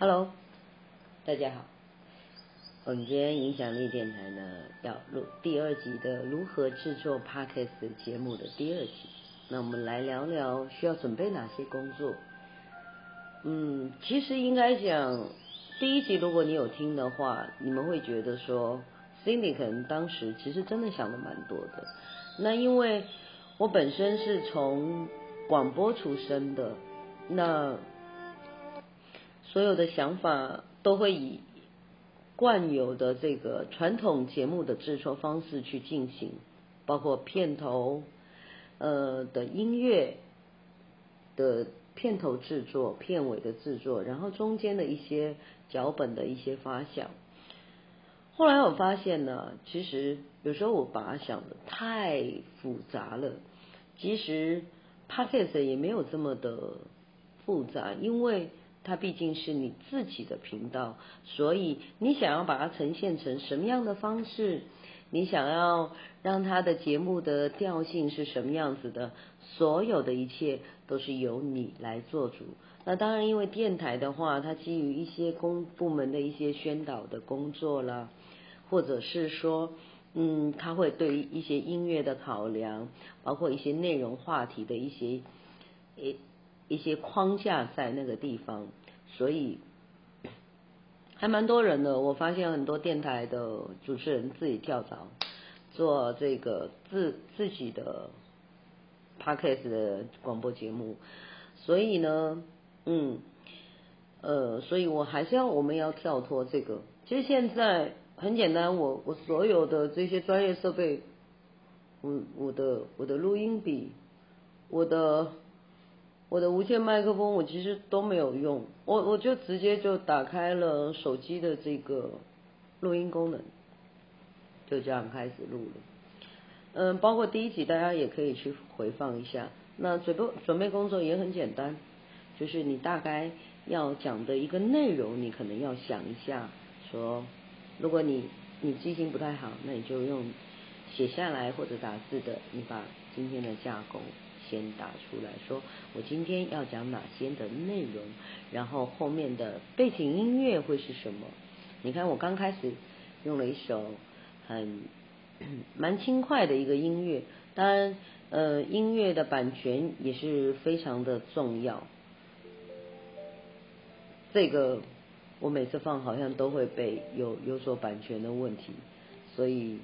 Hello，大家好。我们今天影响力电台呢要录第二集的如何制作 Podcast 节目的第二集。那我们来聊聊需要准备哪些工作。嗯，其实应该讲第一集，如果你有听的话，你们会觉得说，Cindy 可能当时其实真的想的蛮多的。那因为我本身是从广播出身的，那所有的想法都会以惯有的这个传统节目的制作方式去进行，包括片头呃的音乐的片头制作、片尾的制作，然后中间的一些脚本的一些发想。后来我发现呢，其实有时候我把它想的太复杂了。其实 p o c a s t 也没有这么的复杂，因为它毕竟是你自己的频道，所以你想要把它呈现成什么样的方式，你想要让它的节目的调性是什么样子的，所有的一切都是由你来做主。那当然，因为电台的话，它基于一些公部门的一些宣导的工作啦，或者是说。嗯，它会对于一些音乐的考量，包括一些内容话题的一些一一些框架在那个地方，所以还蛮多人的。我发现很多电台的主持人自己跳槽做这个自自己的 podcast 的广播节目，所以呢，嗯，呃，所以我还是要我们要跳脱这个。其实现在。很简单，我我所有的这些专业设备，我我的我的录音笔，我的我的无线麦克风，我其实都没有用，我我就直接就打开了手机的这个录音功能，就这样开始录了。嗯，包括第一集大家也可以去回放一下。那准备准备工作也很简单，就是你大概要讲的一个内容，你可能要想一下说。如果你你记性不太好，那你就用写下来或者打字的，你把今天的架构先打出来说，我今天要讲哪些的内容，然后后面的背景音乐会是什么？你看我刚开始用了一首很 蛮轻快的一个音乐，当然呃音乐的版权也是非常的重要，这个。我每次放好像都会被有有所版权的问题，所以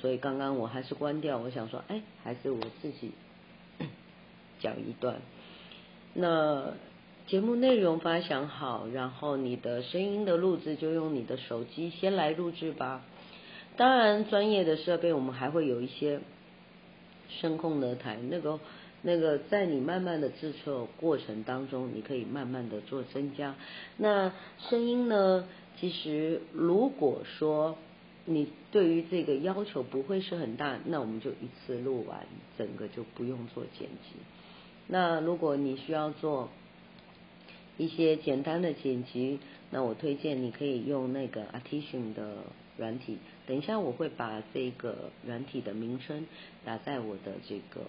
所以刚刚我还是关掉，我想说，哎，还是我自己讲一段。那节目内容发想好，然后你的声音的录制就用你的手机先来录制吧。当然，专业的设备我们还会有一些声控的台，那个。那个在你慢慢的制作过程当中，你可以慢慢的做增加。那声音呢？其实如果说你对于这个要求不会是很大，那我们就一次录完，整个就不用做剪辑。那如果你需要做一些简单的剪辑，那我推荐你可以用那个 Audition 的软体。等一下我会把这个软体的名称打在我的这个。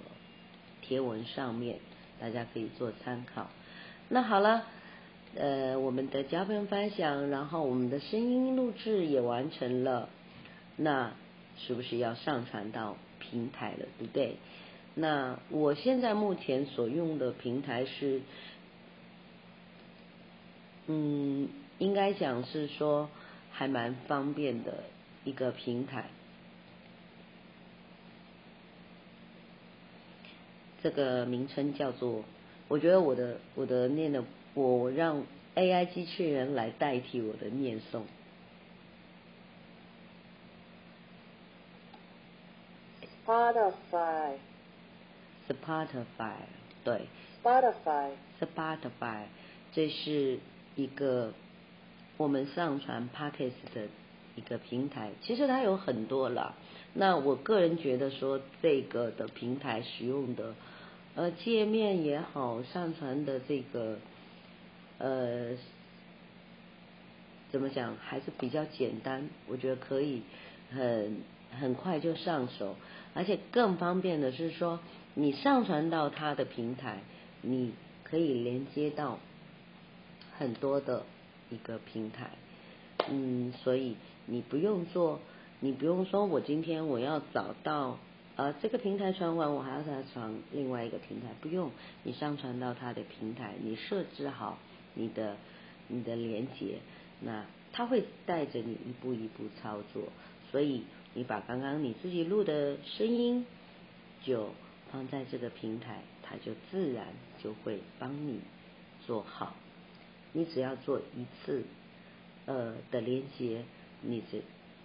贴文上面，大家可以做参考。那好了，呃，我们的嘉宾分享，然后我们的声音录制也完成了，那是不是要上传到平台了，对不对？那我现在目前所用的平台是，嗯，应该讲是说还蛮方便的一个平台。这个名称叫做，我觉得我的我的念的，我让 AI 机器人来代替我的念诵。Spotify，Spotify，对，Spotify，Spotify，这是一个我们上传 Podcast 的一个平台，其实它有很多了。那我个人觉得说，这个的平台使用的。呃，界面也好，上传的这个呃，怎么讲，还是比较简单，我觉得可以很很快就上手，而且更方便的是说，你上传到它的平台，你可以连接到很多的一个平台，嗯，所以你不用做，你不用说我今天我要找到呃这个平台传完，我还要再传另外一个平台，不用，你上传到它的平台，你设置好你的你的连接，那它会带着你一步一步操作，所以你把刚刚你自己录的声音就放在这个平台，它就自然就会帮你做好。你只要做一次呃的连接，你这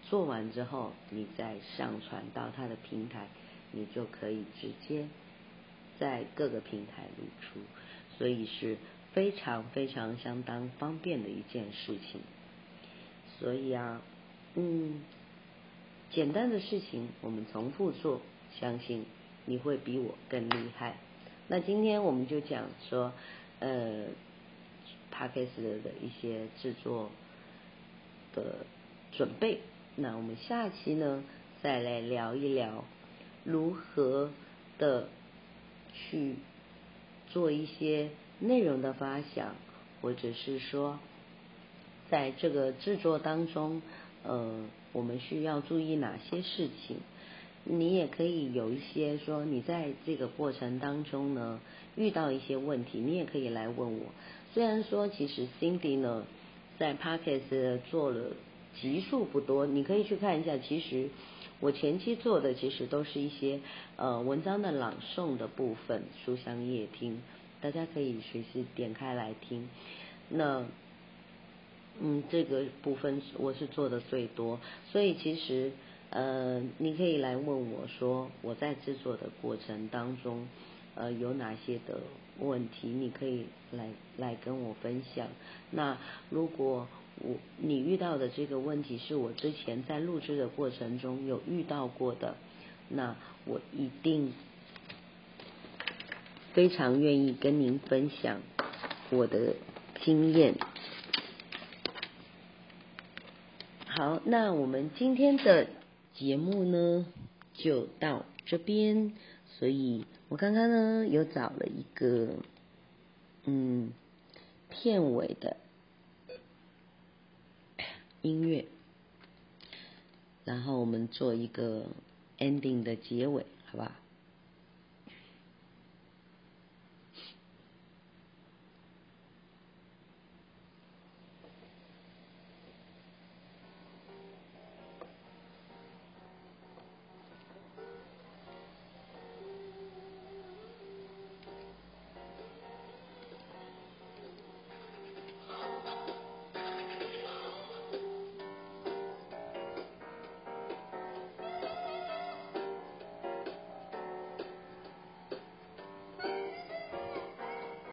做完之后，你再上传到它的平台，你就可以直接在各个平台录出，所以是非常非常相当方便的一件事情。所以啊，嗯，简单的事情我们重复做，相信你会比我更厉害。那今天我们就讲说，呃。Podcast 的一些制作的准备，那我们下期呢，再来聊一聊如何的去做一些内容的发想，或者是说，在这个制作当中，呃，我们需要注意哪些事情？你也可以有一些说，你在这个过程当中呢，遇到一些问题，你也可以来问我。虽然说，其实 Cindy 呢，在 Podcast 做了集数不多，你可以去看一下。其实我前期做的其实都是一些呃文章的朗诵的部分，书香夜听，大家可以随时点开来听。那嗯，这个部分我是做的最多，所以其实呃，你可以来问我说，我在制作的过程当中。呃，有哪些的问题，你可以来来跟我分享。那如果我你遇到的这个问题是我之前在录制的过程中有遇到过的，那我一定非常愿意跟您分享我的经验。好，那我们今天的节目呢，就到这边，所以。我刚刚呢，有找了一个嗯片尾的音乐，然后我们做一个 ending 的结尾，好吧？